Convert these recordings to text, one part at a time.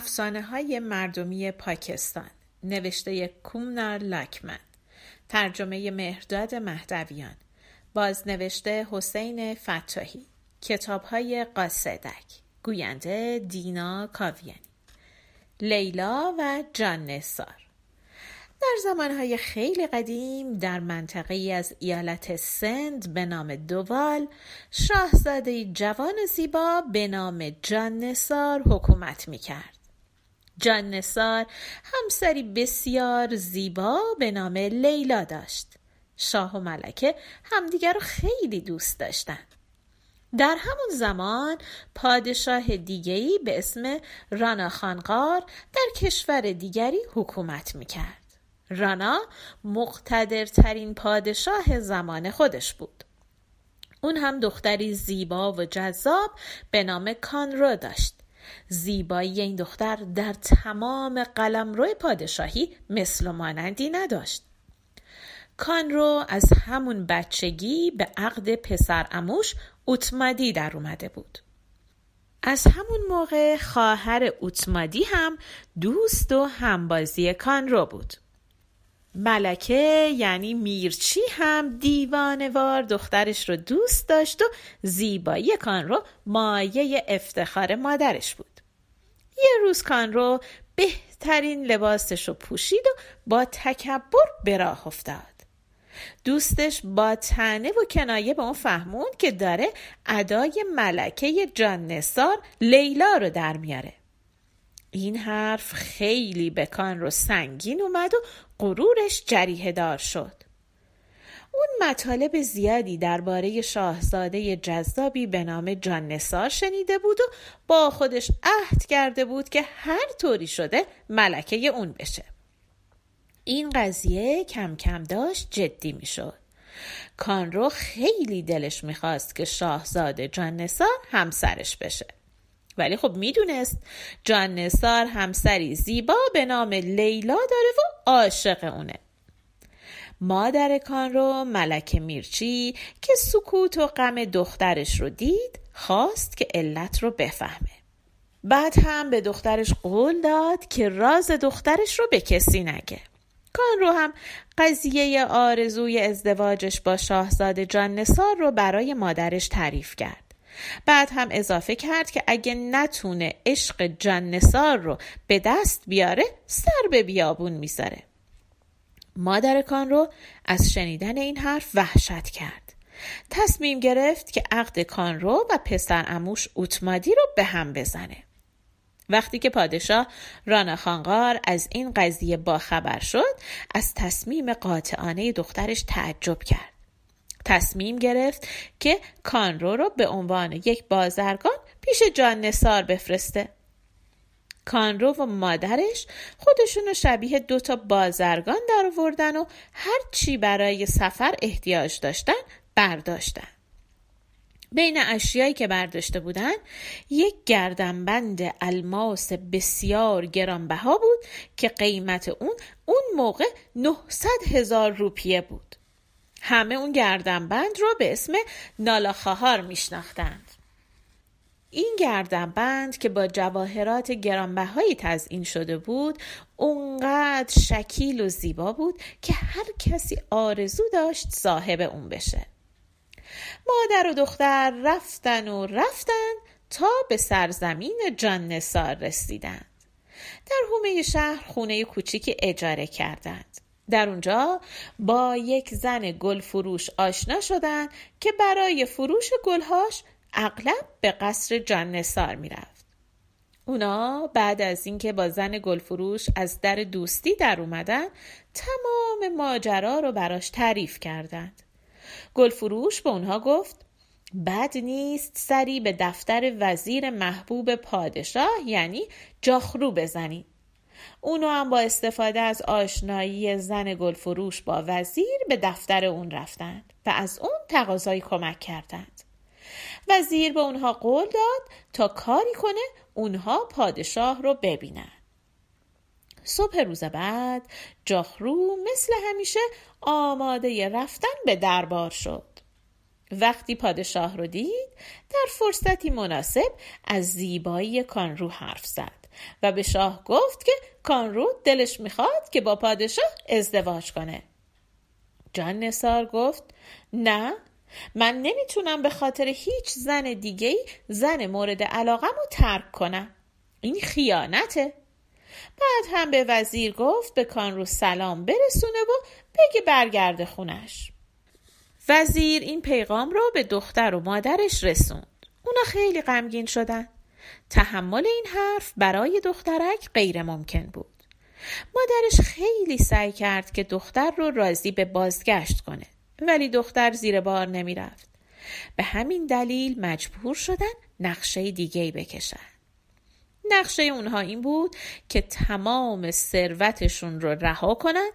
افسانه های مردمی پاکستان نوشته کومنار لاکمن ترجمه مهرداد مهدویان بازنوشته حسین فتاحی کتاب های قاصدک گوینده دینا کاویانی لیلا و جان نسار در زمانهای خیلی قدیم در منطقه از ایالت سند به نام دوال شاهزاده جوان زیبا به نام جان نسار حکومت می کرد. جان نسار همسری بسیار زیبا به نام لیلا داشت. شاه و ملکه همدیگر رو خیلی دوست داشتند. در همون زمان پادشاه دیگری به اسم رانا خانقار در کشور دیگری حکومت می‌کرد. رانا مقتدرترین پادشاه زمان خودش بود. اون هم دختری زیبا و جذاب به نام کانرو داشت. زیبایی این دختر در تمام قلمرو پادشاهی مثل و مانندی نداشت. کانرو از همون بچگی به عقد پسر اموش اوتمادی در اومده بود. از همون موقع خواهر اوتمادی هم دوست و همبازی کانرو بود. ملکه یعنی میرچی هم دیوانوار دخترش رو دوست داشت و زیبایی کانرو مایه افتخار مادرش بود. یه روز کانرو بهترین لباسش رو پوشید و با تکبر به راه افتاد. دوستش با تنه و کنایه به اون فهموند که داره ادای ملکه جان نسار لیلا رو در میاره. این حرف خیلی به کان سنگین اومد و غرورش جریه دار شد. اون مطالب زیادی درباره شاهزاده جذابی به نام جان نسار شنیده بود و با خودش عهد کرده بود که هر طوری شده ملکه اون بشه. این قضیه کم کم داشت جدی می شد. کانرو خیلی دلش می‌خواست که شاهزاده جان نسار همسرش بشه. ولی خب می‌دونست جان نسار همسری زیبا به نام لیلا داره و عاشق اونه. مادر کان رو ملک میرچی که سکوت و غم دخترش رو دید خواست که علت رو بفهمه. بعد هم به دخترش قول داد که راز دخترش رو به کسی نگه. کان رو هم قضیه آرزوی ازدواجش با شاهزاده جان نسار رو برای مادرش تعریف کرد. بعد هم اضافه کرد که اگه نتونه عشق جان نسار رو به دست بیاره سر به بیابون می‌ذاره. مادر کان رو از شنیدن این حرف وحشت کرد. تصمیم گرفت که عقد کان رو و پسر اموش اوتمادی رو به هم بزنه. وقتی که پادشاه رانا خانقار از این قضیه باخبر شد از تصمیم قاطعانه دخترش تعجب کرد. تصمیم گرفت که کانرو رو به عنوان یک بازرگان پیش جان نسار بفرسته. کانرو و مادرش خودشون رو شبیه دوتا بازرگان در آوردن و هر چی برای سفر احتیاج داشتن برداشتن. بین اشیایی که برداشته بودن یک گردنبند الماس بسیار گرانبها بود که قیمت اون اون موقع 900 هزار روپیه بود. همه اون گردنبند رو به اسم نالاخهار میشناختند. این گردنبند که با جواهرات گرانبهایی تزئین شده بود اونقدر شکیل و زیبا بود که هر کسی آرزو داشت صاحب اون بشه. مادر و دختر رفتن و رفتن تا به سرزمین جان نسار رسیدند. در حومه شهر خونه کوچیکی اجاره کردند. در اونجا با یک زن گل فروش آشنا شدن که برای فروش گلهاش اغلب به قصر جان نسار می‌رفت. اونا بعد از اینکه با زن گلفروش از در دوستی در اومدن تمام ماجرا رو براش تعریف کردند. گلفروش به اونها گفت بد نیست سری به دفتر وزیر محبوب پادشاه یعنی جاخرو بزنید. اونو هم با استفاده از آشنایی زن گلفروش با وزیر به دفتر اون رفتند و از اون تقاضای کمک کردند. وزیر به اونها قول داد تا کاری کنه اونها پادشاه رو ببینن. صبح روز بعد جاخرو مثل همیشه آماده رفتن به دربار شد. وقتی پادشاه رو دید در فرصتی مناسب از زیبایی کانرو حرف زد و به شاه گفت که کانرو دلش می‌خواد که با پادشاه ازدواج کنه. جان نسار گفت نه من نمی‌تونم به خاطر هیچ زن دیگه زن مورد علاقم رو ترک کنم. این خیانته. بعد هم به وزیر گفت به کانرو سلام برسونه و بگه برگرده خونش. وزیر این پیغام رو به دختر و مادرش رسوند. اونا خیلی غمگین شدن. تحمل این حرف برای دخترک غیر ممکن بود مادرش خیلی سعی کرد که دختر رو راضی به بازگشت کنه ولی دختر زیر بار نمی رفت. به همین دلیل مجبور شدن نقشه دیگه بکشن. نقشه اونها این بود که تمام ثروتشون رو رها کنن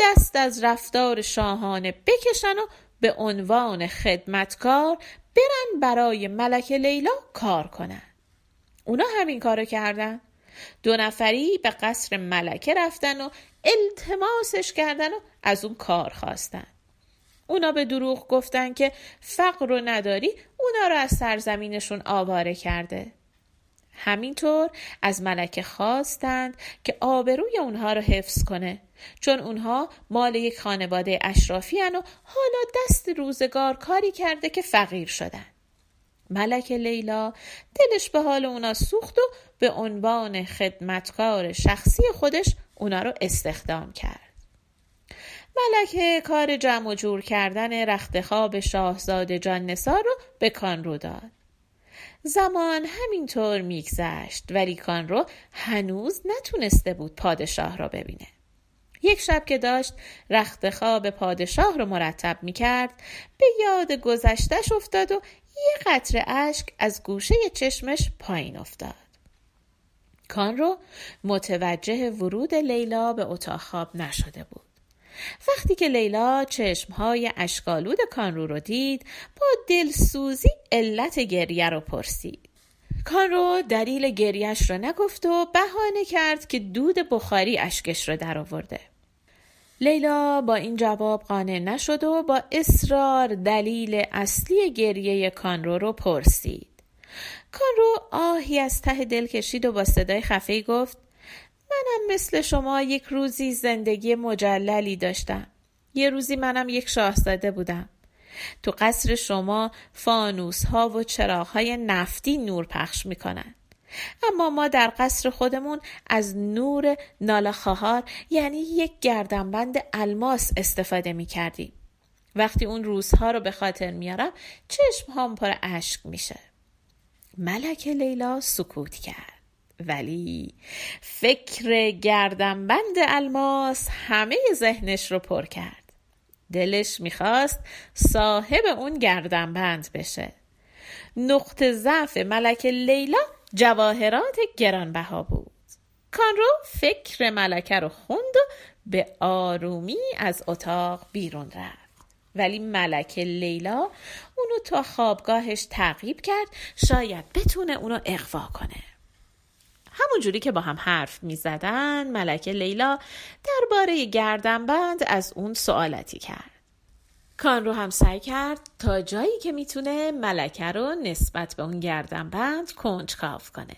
دست از رفتار شاهانه بکشن و به عنوان خدمتکار برن برای ملک لیلا کار کنن اونا همین کارو کردن. دو نفری به قصر ملکه رفتن و التماسش کردن و از اون کار خواستن. اونا به دروغ گفتن که فقر رو نداری اونا رو از سرزمینشون آواره کرده. همینطور از ملکه خواستند که آبروی اونها رو حفظ کنه چون اونها مال یک خانواده اشرافی و حالا دست روزگار کاری کرده که فقیر شدن. ملک لیلا دلش به حال اونا سوخت و به عنوان خدمتکار شخصی خودش اونا رو استخدام کرد. ملکه کار جمع و جور کردن رختخواب شاهزاده جان نسار رو به کانرو داد. زمان همینطور میگذشت ولی کانرو هنوز نتونسته بود پادشاه را ببینه یک شب که داشت رخت خواب پادشاه رو مرتب می کرد به یاد گذشتش افتاد و یه قطره اشک از گوشه چشمش پایین افتاد. کانرو متوجه ورود لیلا به اتاق خواب نشده بود. وقتی که لیلا چشمهای اشکالود کانرو رو دید با دلسوزی علت گریه رو پرسید. کانرو دلیل گریش رو نگفت و بهانه کرد که دود بخاری اشکش رو در آورده. لیلا با این جواب قانع نشد و با اصرار دلیل اصلی گریه کانرو رو پرسید. کانرو آهی از ته دل کشید و با صدای خفه گفت منم مثل شما یک روزی زندگی مجللی داشتم. یه روزی منم یک شاهزاده بودم. تو قصر شما فانوس ها و چراغ های نفتی نور پخش می‌کنن. اما ما در قصر خودمون از نور نالاخهار یعنی یک گردنبند الماس استفاده می کردیم. وقتی اون روزها رو به خاطر میارم چشم هم پر اشک میشه. ملک لیلا سکوت کرد. ولی فکر گردنبند الماس همه ذهنش رو پر کرد. دلش می‌خواست صاحب اون گردنبند بشه. نقطه ضعف ملک لیلا جواهرات گرانبها بود. کانرو فکر ملکه رو خوند و به آرومی از اتاق بیرون رفت. ولی ملکه لیلا اونو تا خوابگاهش تعقیب کرد شاید بتونه اونو اقوا کنه. همونجوری که با هم حرف می زدن ملکه لیلا درباره گردنبند از اون سوالاتی کرد. کان رو هم سعی کرد تا جایی که می‌تونه ملکه رو نسبت به اون گردنبند کنجکاو کنه.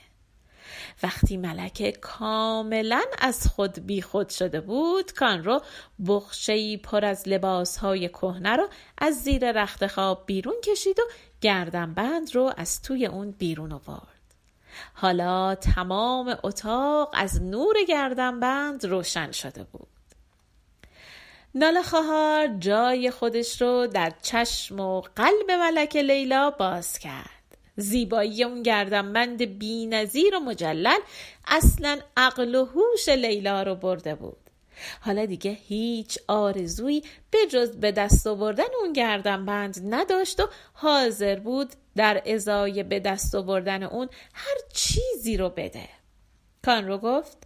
وقتی ملکه کاملا از خود بی خود شده بود کان رو بخشهی پر از لباسهای کهنه رو از زیر رخت خواب بیرون کشید و گردنبند رو از توی اون بیرون آورد. حالا تمام اتاق از نور گردنبند روشن شده بود. ناله خواهر جای خودش رو در چشم و قلب ملک لیلا باز کرد. زیبایی اون گردنبند بی نظیر و مجلل اصلا عقل و هوش لیلا رو برده بود. حالا دیگه هیچ آرزویی به جز به دست آوردن اون گردنبند نداشت و حاضر بود در ازای به دست آوردن اون هر چیزی رو بده. کان رو گفت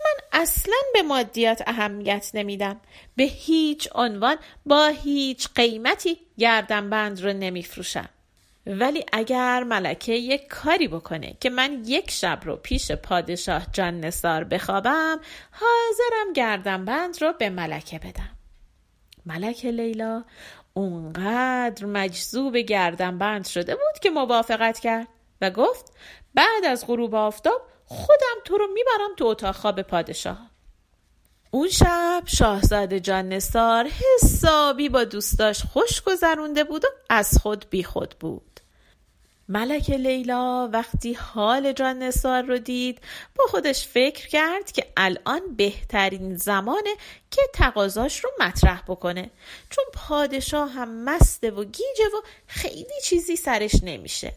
من اصلا به مادیات اهمیت نمیدم. به هیچ عنوان با هیچ قیمتی گردنبند رو نمیفروشم. ولی اگر ملکه یک کاری بکنه که من یک شب رو پیش پادشاه جان نسار بخوابم حاضرم گردنبند رو به ملکه بدم. ملکه لیلا اونقدر مجذوب گردنبند شده بود که موافقت کرد و گفت بعد از غروب آفتاب خودم تو رو می‌برم تو اتاق خواب پادشاه. اون شب شاهزاده جان نسار حسابی با دوستاش خوش گذرونده بود و از خود بی خود بود. ملک لیلا وقتی حال جان نسار رو دید با خودش فکر کرد که الان بهترین زمانه که تقاضاش رو مطرح بکنه. چون پادشاه هم مسته و گیجه و خیلی چیزی سرش نمیشه.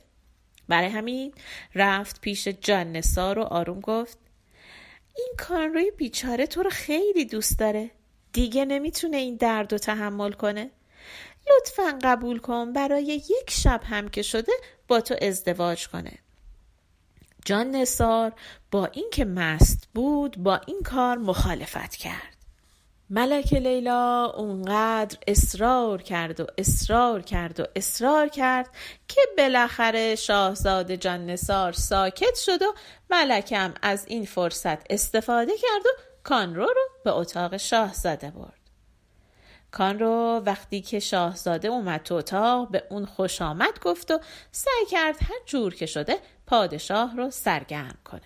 برای همین رفت پیش جان نسار و آروم گفت این کانروی بیچاره تو رو خیلی دوست داره. دیگه نمی‌تونه این درد رو تحمل کنه. لطفا قبول کن برای یک شب هم که شده با تو ازدواج کنه. جان نسار با اینکه مست بود با این کار مخالفت کرد. ملک لیلا اونقدر اصرار کرد و اصرار کرد و اصرار کرد که بالاخره شاهزاده جان نسار ساکت شد و ملکم از این فرصت استفاده کرد و کانرو رو به اتاق شاهزاده برد. کانرو وقتی که شاهزاده اومد تو اتاق به اون خوش آمد گفت و سعی کرد هر جور که شده پادشاه رو سرگرم کنه.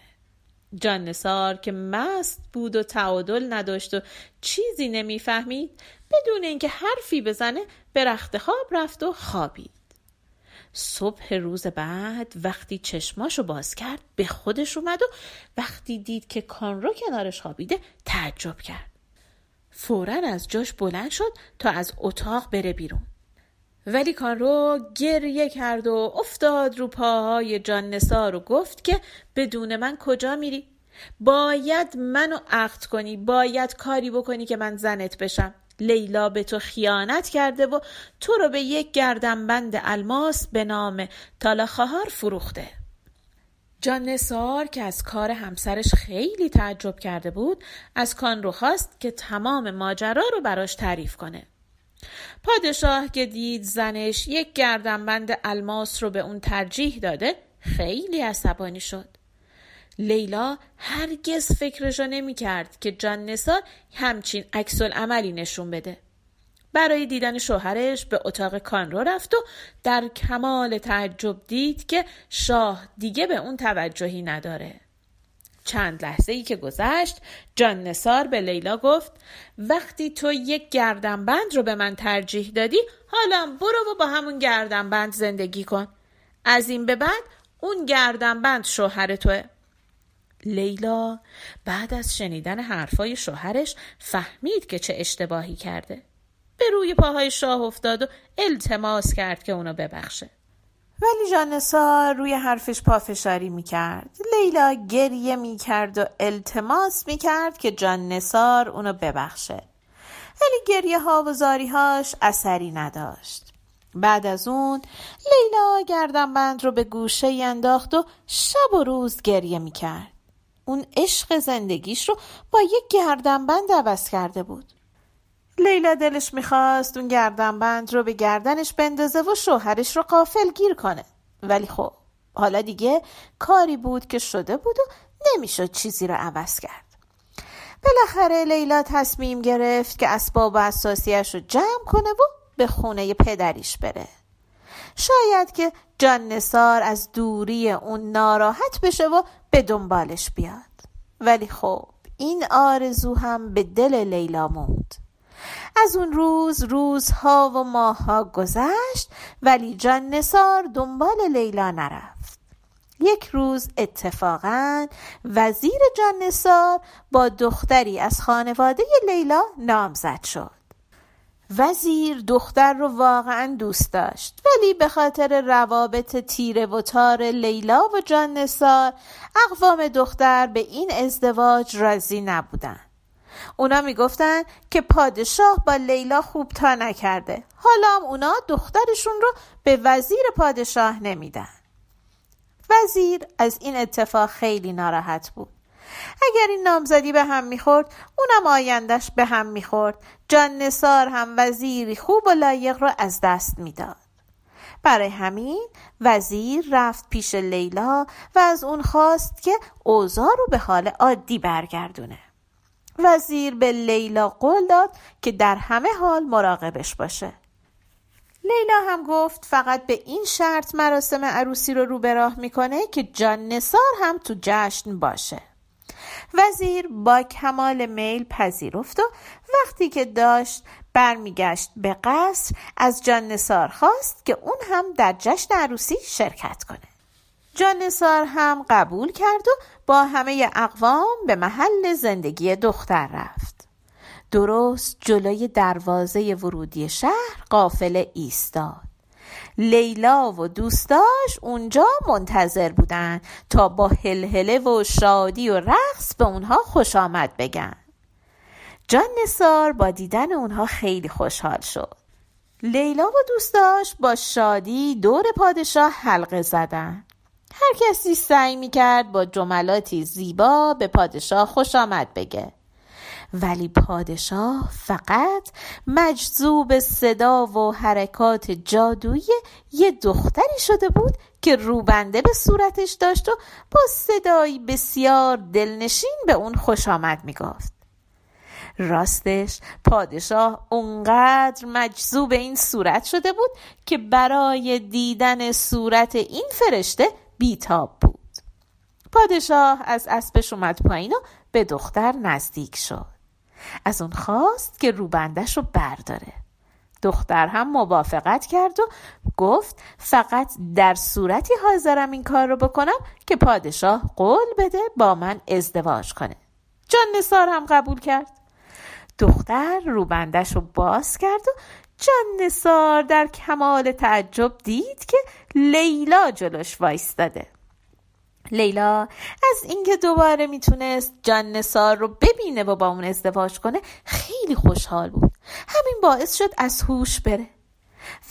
جان نسار که مست بود و تعادل نداشت و چیزی نمی‌فهمید بدون اینکه حرفی بزنه به رخت خواب رفت و خوابید. صبح روز بعد وقتی چشماشو باز کرد به خودش اومد و وقتی دید که کانرو کنارش خوابیده تعجب کرد. فورا از جاش بلند شد تا از اتاق بره بیرون. ولی کانرو گریه کرد و افتاد رو پاهای جان نسار و گفت که بدون من کجا میری؟ باید منو عقد کنی باید کاری بکنی که من زنت بشم. لیلا به تو خیانت کرده و تو رو به یک گردنبند الماس به نام تالاخهار فروخته. جان نسار که از کار همسرش خیلی تعجب کرده بود از کانرو خواست که تمام ماجرا رو براش تعریف کنه. پادشاه که دید زنش یک گردنبند الماس رو به اون ترجیح داده خیلی عصبانی شد. لیلا هرگز فکرشو نمی کرد که جان نسار همچین عکس عملی نشون بده. برای دیدن شوهرش به اتاق کانرو رفت و در کمال تعجب دید که شاه دیگه به اون توجهی نداره. چند لحظه ای که گذشت جان نسار به لیلا گفت وقتی تو یک گردنبند رو به من ترجیح دادی حالا برو و با همون گردنبند زندگی کن. از این به بعد اون گردنبند شوهر توه. لیلا بعد از شنیدن حرفای شوهرش فهمید که چه اشتباهی کرده. به روی پاهای شاه افتاد و التماس کرد که اونو ببخشه. ولی جانسار روی حرفش پافشاری می‌کرد. لیلا گریه می‌کرد و التماس می‌کرد که جان نسار اونو ببخشه. ولی گریه ها و زاری هاش اثری نداشت. بعد از اون لیلا گردنبند رو به گوشه انداخت و شب و روز گریه می‌کرد. اون عشق زندگیش رو با یک گردنبند عوض کرده بود. لیلا دلش می‌خواست اون گردنبند رو به گردنش بندازه و شوهرش رو قافل گیر کنه. ولی خب حالا دیگه کاری بود که شده بود و نمی‌شد چیزی رو عوض کرد. بالاخره لیلا تصمیم گرفت که اسباب و اساسیش رو جمع کنه و به خونه پدریش بره. شاید که جان نسار از دوری اون ناراحت بشه و به دنبالش بیاد. ولی خب این آرزو هم به دل لیلا موند. از اون روز روزها و ماهها گذشت ولی جان نسار دنبال لیلا نرفت. یک روز اتفاقا وزیر جان نسار با دختری از خانواده لیلا نامزد شد. وزیر دختر رو واقعا دوست داشت ولی به خاطر روابط تیره و تار لیلا و جان نسار اقوام دختر به این ازدواج راضی نبودن. اونا می‌گفتن که پادشاه با لیلا خوب تا نکرده. حالا هم اونا دخترشون رو به وزیر پادشاه نمیدن. وزیر از این اتفاق خیلی ناراحت بود. اگر این نامزدی به هم می‌خورد اونم آیندش به هم می‌خورد. جان نسار هم وزیری خوب و لایق رو از دست می‌داد. برای همین وزیر رفت پیش لیلا و از اون خواست که اوضاع رو به حال عادی برگردونه. وزیر به لیلا قول داد که در همه حال مراقبش باشه. لیلا هم گفت فقط به این شرط مراسم عروسی رو رو به راه می‌کنه که جان نسار هم تو جشن باشه. وزیر با کمال میل پذیرفت و وقتی که داشت برمیگشت به قصر از جان نسار خواست که اون هم در جشن عروسی شرکت کنه. جان نسار هم قبول کرد و با همه اقوام به محل زندگی دختر رفت. درست جلوی دروازه ورودی شهر قافله ایستاد. لیلا و دوستاش اونجا منتظر بودن تا با هلهله و شادی و رقص به اونها خوش آمد بگن. جان نسار با دیدن اونها خیلی خوشحال شد. لیلا و دوستاش با شادی دور پادشاه حلقه زدن. هر کسی سعی می‌کرد با جملاتی زیبا به پادشاه خوش آمد بگه. ولی پادشاه فقط مجذوب صدا و حرکات جادویی یه دختری شده بود که روبنده به صورتش داشت و با صدایی بسیار دلنشین به اون خوش آمد می‌گفت. راستش پادشاه اونقدر مجذوب این صورت شده بود که برای دیدن صورت این فرشته بیتاب بود. پادشاه از اسبش اومد پایین و به دختر نزدیک شد. از اون خواست که روبندش رو برداره. دختر هم موافقت کرد و گفت فقط در صورتی حاضرم این کار رو بکنم که پادشاه قول بده با من ازدواج کنه. جان نسار هم قبول کرد. دختر روبندش رو باز کرد و جان نسار در کمال تعجب دید که لیلا جلوش وایستاده. لیلا از اینکه دوباره می‌تونست جان نسار رو ببینه و با اون ازدواج کنه خیلی خوشحال بود. همین باعث شد از هوش بره.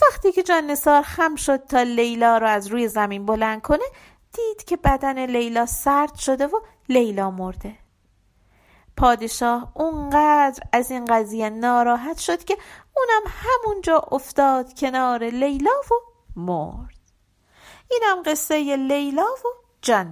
وقتی که جان نسار خم شد تا لیلا رو از روی زمین بلند کنه دید که بدن لیلا سرد شده و لیلا مرده. پادشاه اونقدر از این قضیه ناراحت شد که اونم همونجا افتاد کنار لیلا و مرد. اینم قصه لیلا و جان